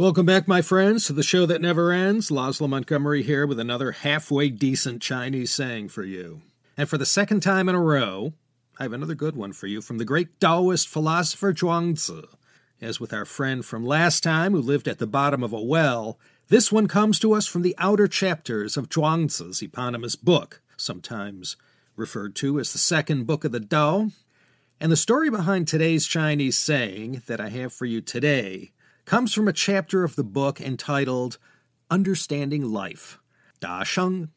Welcome back, my friends, to the show that never ends. Laszlo Montgomery here with another halfway decent Chinese saying for you. And for the second time in a row, I have another good one for you from the great Taoist philosopher Zhuangzi. As with our friend from last time who lived at the bottom of a well, this one comes to us from the outer chapters of Zhuangzi's eponymous book, sometimes referred to as the second book of the Tao. And the story behind today's Chinese saying that I have for you today comes from a chapter of the book entitled Understanding Life. Da Sheng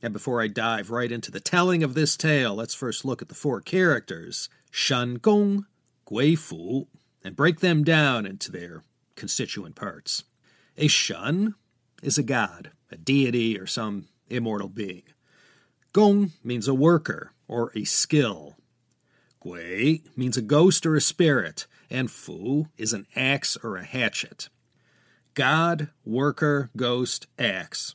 and before I dive right into the telling of this tale, let's first look at the four characters Shen Gong, Gui Fu, and break them down into their constituent parts. A Shen is a god, a deity, or some immortal being. Gong means a worker or a skill. Gui means a ghost or a spirit, and Fu is an axe or a hatchet. God, worker, ghost, axe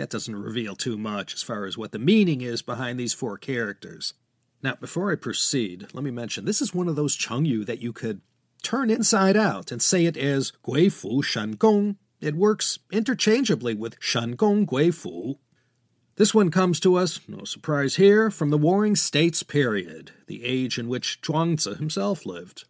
that doesn't reveal too much as far as what the meaning is behind these four characters. Now, before I proceed, let me mention this is one of those Chengyu that you could turn inside out and say it as Gui Fu Shen Gong. It works interchangeably with Shen Gong Gui Fu. This one comes to us, no surprise here, from the Warring States period, the age in which Zhuangzi himself lived.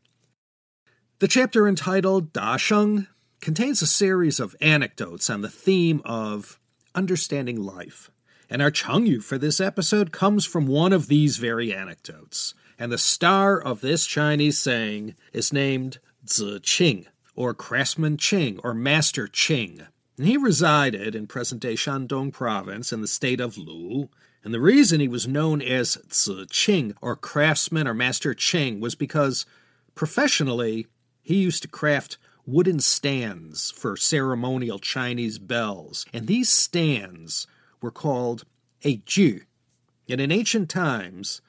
The chapter entitled Da Sheng contains a series of anecdotes on the theme of understanding life. And our Chengyu for this episode comes from one of these very anecdotes. And the star of this Chinese saying is named Zi Qing, or Craftsman Qing, or Master Qing. And he resided in present day Shandong province in the state of Lu. And the reason he was known as Zi Qing, or Craftsman or Master Qing, was because professionally he used to craft wooden stands for ceremonial Chinese bells, and these stands were called a ju. And in ancient times,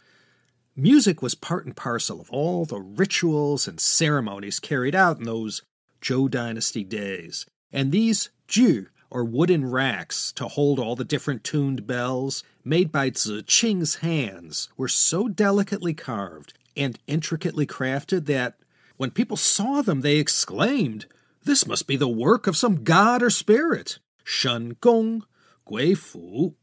music was part and parcel of all the rituals and ceremonies carried out in those Zhou Dynasty days. And these ju, or wooden racks to hold all the different tuned bells, made by Zi Qing's hands, were so delicately carved and intricately crafted that when people saw them, they exclaimed, This must be the work of some god or spirit. Shen Gong, Gui Fu.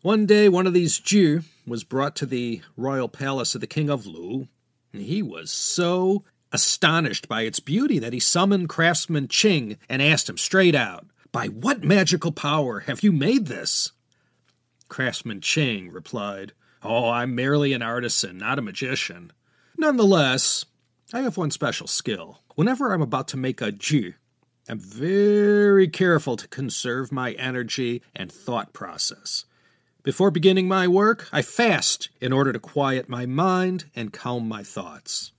One day, one of these Ju was brought to the royal palace of the king of Lu. He was so astonished by its beauty that he summoned craftsman Qing and asked him straight out, By what magical power have you made this? Craftsman Qing replied, Oh, I'm merely an artisan, not a magician. Nonetheless, I have one special skill. Whenever I'm about to make a ju, I'm very careful to conserve my energy and thought process. Before beginning my work, I fast in order to quiet my mind and calm my thoughts.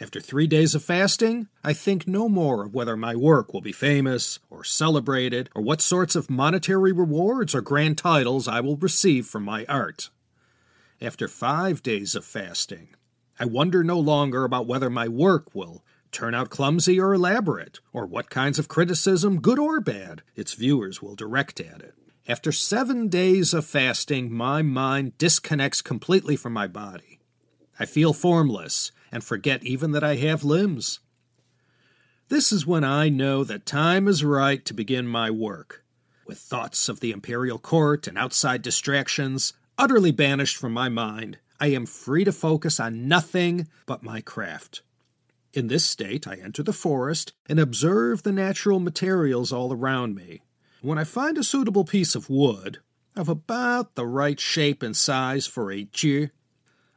After three days of fasting, I think no more of whether my work will be famous or celebrated or what sorts of monetary rewards or grand titles I will receive from my art. After five days of fasting, I wonder no longer about whether my work will turn out clumsy or elaborate, or what kinds of criticism, good or bad, its viewers will direct at it. After seven days of fasting, my mind disconnects completely from my body. I feel formless and forget even that I have limbs. This is when I know that time is right to begin my work. With thoughts of the imperial court and outside distractions utterly banished from my mind, I am free to focus on nothing but my craft. In this state, I enter the forest and observe the natural materials all around me. When I find a suitable piece of wood, of about the right shape and size for a ju,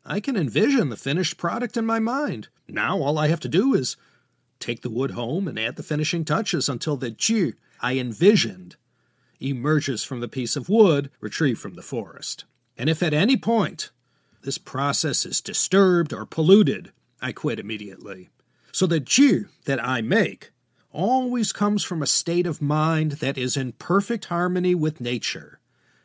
I can envision the finished product in my mind. Now all I have to do is take the wood home and add the finishing touches until the ju I envisioned emerges from the piece of wood retrieved from the forest. And if at any point this process is disturbed or polluted, I quit immediately. So the ju that I make always comes from a state of mind that is in perfect harmony with nature.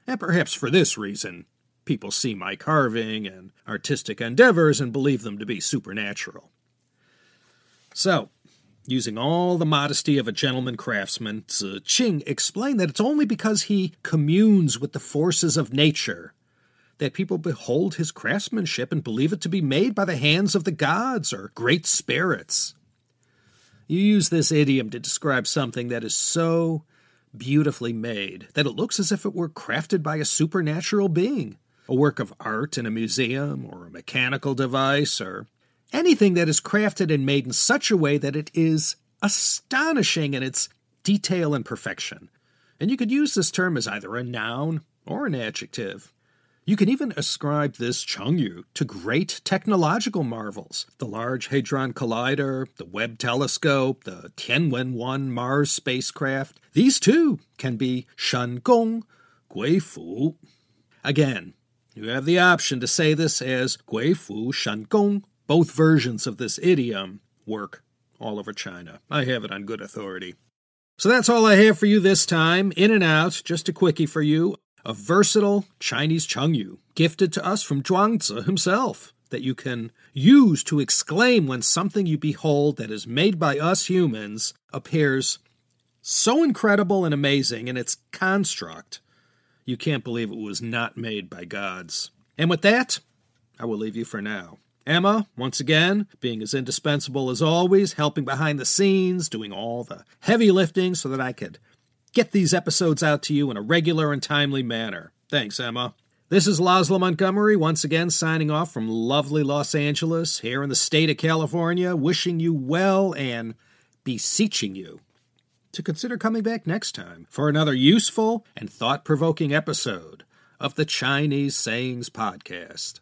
And perhaps for this reason, people see my carving and artistic endeavors and believe them to be supernatural. So, using all the modesty of a gentleman craftsman, Qing explained that it's only because he communes with the forces of nature that people behold his craftsmanship and believe it to be made by the hands of the gods or great spirits. You use this idiom to describe something that is so beautifully made that it looks as if it were crafted by a supernatural being. A work of art in a museum, or a mechanical device, or anything that is crafted and made in such a way that it is astonishing in its detail and perfection. And you could use this term as either a noun or an adjective. You can even ascribe this Chengyu to great technological marvels the Large Hadron Collider, the Webb Telescope, the Tianwen 1 Mars spacecraft. These too can be Shen Gong, Gui Fu. Again, you have the option to say this as Gui Fu Shen Gong. Both versions of this idiom work all over China. I have it on good authority. So that's all I have for you this time. In and out, just a quickie for you a versatile Chinese Chengyu gifted to us from Zhuangzi himself that you can use to exclaim when something you behold that is made by us humans appears so incredible and amazing in its construct, you can't believe it was not made by gods. And with that, I will leave you for now. Emma, once again, being as indispensable as always, helping behind the scenes, doing all the heavy lifting so that I could get these episodes out to you in a regular and timely manner. Thanks, Emma. This is Laszlo Montgomery, once again signing off from lovely Los Angeles, here in the state of California, wishing you well and beseeching you to consider coming back next time for another useful and thought provoking episode of the Chinese Sayings Podcast.